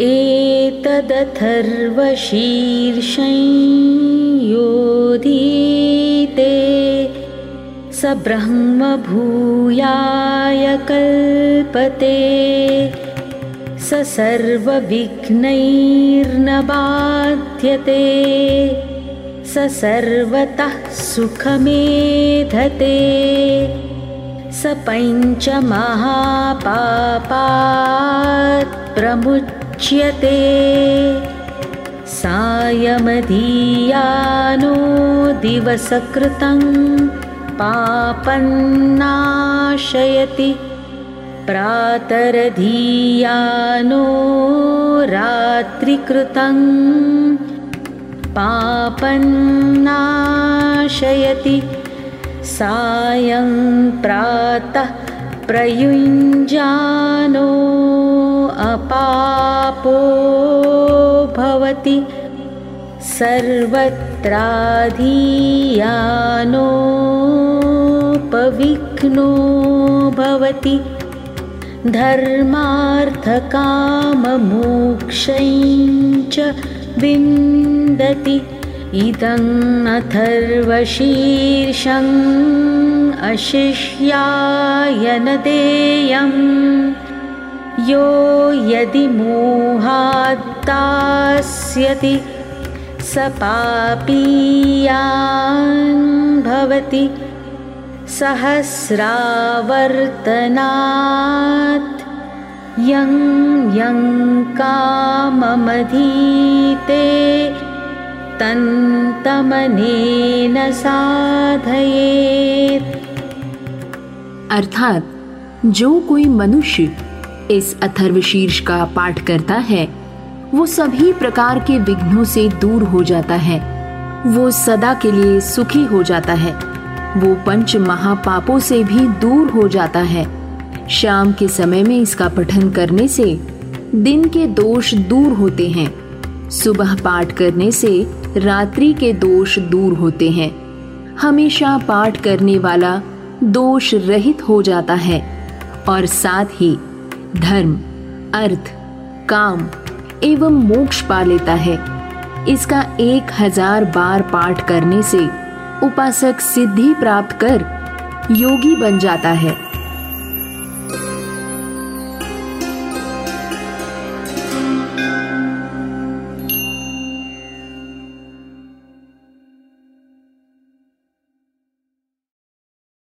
एतदथर्वशीर्षयोधीते स ब्रह्मभूयाय कल्पते स सर्वविघ्नैर्न बाध्यते स सर्वतः सुखमेधते स पञ्चमहापापात् प्रमुच्यते सायमधीयानो दिवसकृतं पापन्नाशयति। प्रातरधीयानो रात्रिकृतं पापन्नाशयति। सायं प्रातः प्रयुञ्जानो अपापो भवति सर्वत्राधीयानोपविघ्नो भवति धर्मार्थकाममोक्षञ्च विन्दति इदम् अथर्वशीर्षम् अशिष्यायनदेयम् यो यदि मोहात्तास्यति स पापीयान् भवति सहस्रावर्तनात् यं यं काममधीते तन्तमनेन साधयेत्। अर्थात जो कोई मनुष्य इस अथर्वशीर्ष का पाठ करता है, वो सभी प्रकार के विघ्नों से दूर हो जाता है। वो सदा के लिए सुखी हो जाता है। वो पंच महापापों से भी दूर हो जाता है। शाम के समय में इसका पठन करने से दिन के दोष दूर होते हैं। सुबह पाठ करने से रात्रि के दोष दूर होते हैं। हमेशा पाठ करने वाला दोष रहित हो जाता है। और साथ ही धर्म, अर्थ, काम एवं मोक्ष पा लेता है। इसका एक हज़ार बार पाठ करने से उपासक सिद्धि प्राप्त कर योगी बन जाता है।